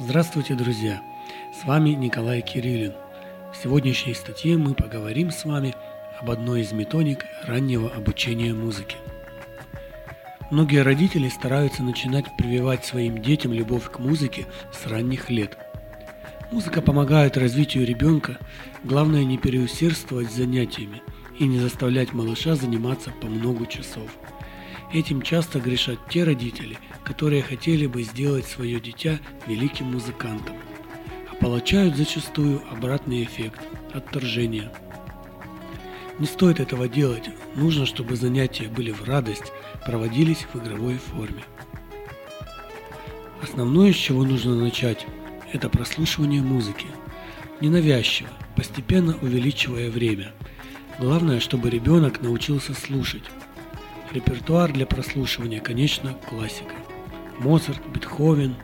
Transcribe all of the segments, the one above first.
Здравствуйте, друзья! С вами Николай Кириллин. В сегодняшней статье мы поговорим с вами об одной из методик раннего обучения музыке. Многие родители стараются начинать прививать своим детям любовь к музыке с ранних лет. Музыка помогает развитию ребенка, главное не переусердствовать с занятиями и не заставлять малыша заниматься по много часов – Этим часто грешат те родители, которые хотели бы сделать свое дитя великим музыкантом, а получают зачастую обратный эффект – отторжение. Не стоит этого делать, нужно, чтобы занятия были в радость, проводились в игровой форме. Основное, с чего нужно начать, это прослушивание музыки. Ненавязчиво, постепенно увеличивая время. Главное, чтобы ребенок научился слушать, Репертуар для прослушивания, конечно, классика. Моцарт, Бетховен.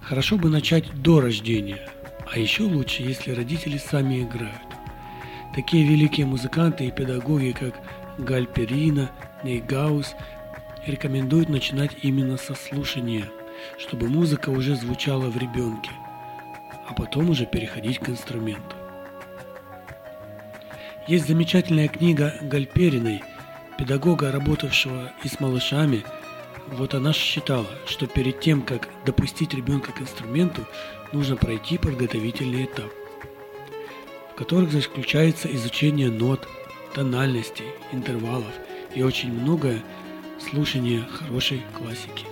Хорошо бы начать до рождения, а еще лучше, если родители сами играют. Такие великие музыканты и педагоги, как Гальперина, Нейгаус, рекомендуют начинать именно со слушания, чтобы музыка уже звучала в ребенке, а потом уже переходить к инструменту. Есть замечательная книга Гальпериной – педагога, работавшего и с малышами, вот она считала, что перед тем, как допустить ребенка к инструменту, нужно пройти подготовительный этап, в которых заключается изучение нот, тональностей, интервалов и очень многое слушание хорошей классики.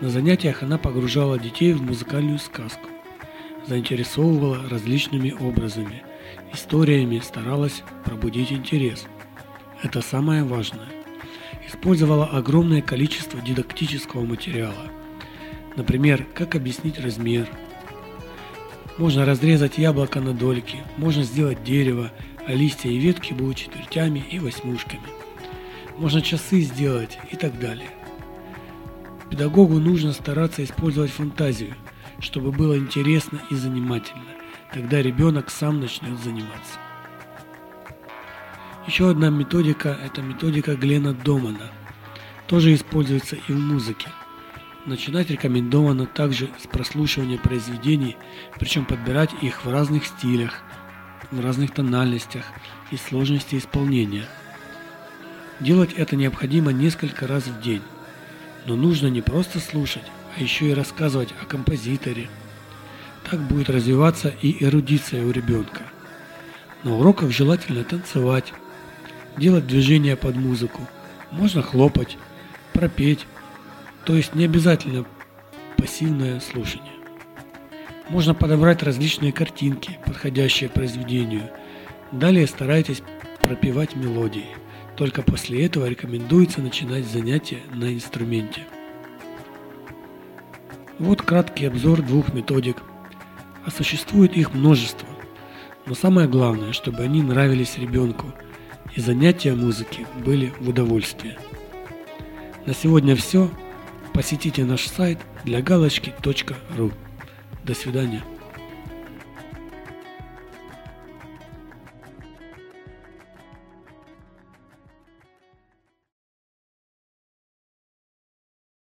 На занятиях она погружала детей в музыкальную сказку, заинтересовывала различными образами, историями старалась пробудить интерес – это самое важное. Использовала огромное количество дидактического материала. Например, как объяснить размер. Можно разрезать яблоко на дольки, можно сделать дерево, а листья и ветки будут четвертями и восьмушками. Можно часы сделать и так далее. Педагогу нужно стараться использовать фантазию, чтобы было интересно и занимательно. Тогда ребенок сам начнет заниматься. Еще одна методика – это методика Глена Домана. Тоже используется и в музыке. Начинать рекомендовано также с прослушивания произведений, причем подбирать их в разных стилях, в разных тональностях и сложности исполнения. Делать это необходимо несколько раз в день. Но нужно не просто слушать, а еще и рассказывать о композиторе. Так будет развиваться и эрудиция у ребенка. На уроках желательно танцевать, делать движения под музыку. Можно хлопать, пропеть, то есть не обязательно пассивное слушание. Можно подобрать различные картинки, подходящие произведению. Далее старайтесь пропевать мелодии. Только после этого рекомендуется начинать занятия на инструменте. Вот краткий обзор двух методик. А существует их множество. Но самое главное, чтобы они нравились ребенку – и занятия музыки были в удовольствие. На сегодня все. Посетите наш сайт для галочки.ру. До свидания.